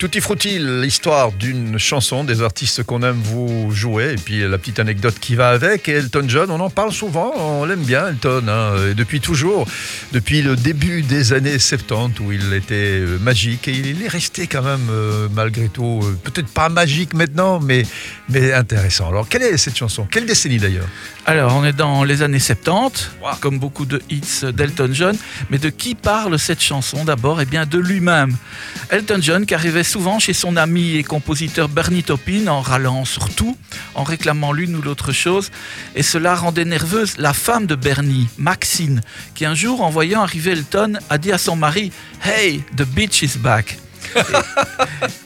Tutti Frutti, l'histoire d'une chanson, des artistes qu'on aime vous jouer, et puis la petite anecdote qui va avec. Et Elton John, on en parle souvent, on l'aime bien, Elton, hein, et depuis toujours, depuis le début des années 70, où il était euh, magique, et il est resté quand même, euh, malgré tout, euh, peut-être pas magique maintenant, mais, mais intéressant. Alors, quelle est cette chanson? Quelle décennie d'ailleurs? Alors, on est dans les années 70, comme beaucoup de hits d'Elton John, mais de qui parle cette chanson d'abord? Eh bien, de lui-même. Elton John qui arrivait souvent chez son ami et compositeur Bernie Taupin en râlant sur tout, en réclamant l'une ou l'autre chose, et cela rendait nerveuse la femme de Bernie, Maxine, qui un jour, en voyant arriver Elton, a dit à son mari Hey, the bitch is back.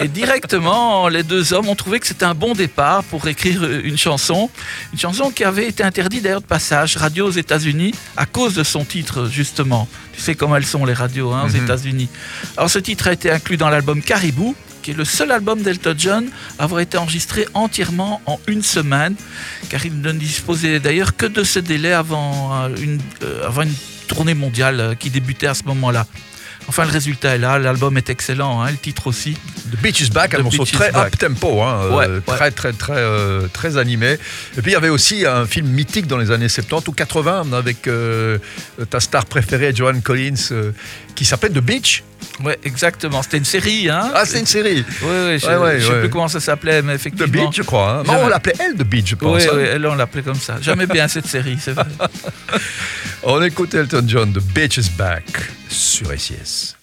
Et, directement, les deux hommes ont trouvé que c'était un bon départ pour écrire une chanson. Une chanson qui avait été interdite d'ailleurs de passage radio aux États-Unis à cause de son titre, justement. Tu sais comment elles sont les radios hein, aux mhm. États-Unis. Alors ce titre a été inclus dans l'album Caribou, qui est le seul album d'Elton John à avoir été enregistré entièrement en une semaine, car il ne disposait d'ailleurs que de ce délai avant euh, une, euh, avant une tournée mondiale euh, qui débutait à ce moment-là. Enfin, le résultat est là, l'album est excellent, hein, le titre aussi. The Beach is Back, un morceau très up tempo, hein, euh, très très très euh, très animé. Et puis il y avait aussi un film mythique dans les années 70 ou 80 avec euh, ta star préférée, Joan Collins, qui s'appelait The Beach. Ouais, exactement. C'était une série, hein Ah, c'est une série. Oui, oui. Je, ne sais plus comment ça s'appelait, mais effectivement. The Beach, je crois. Hein. Non, on l'appelait elle The Beach, je pense. Oui, oui, elle, on l'appelait comme ça. J'aimais bien cette série, c'est vrai. on écoute Elton John, The Beach is Back sur SIS.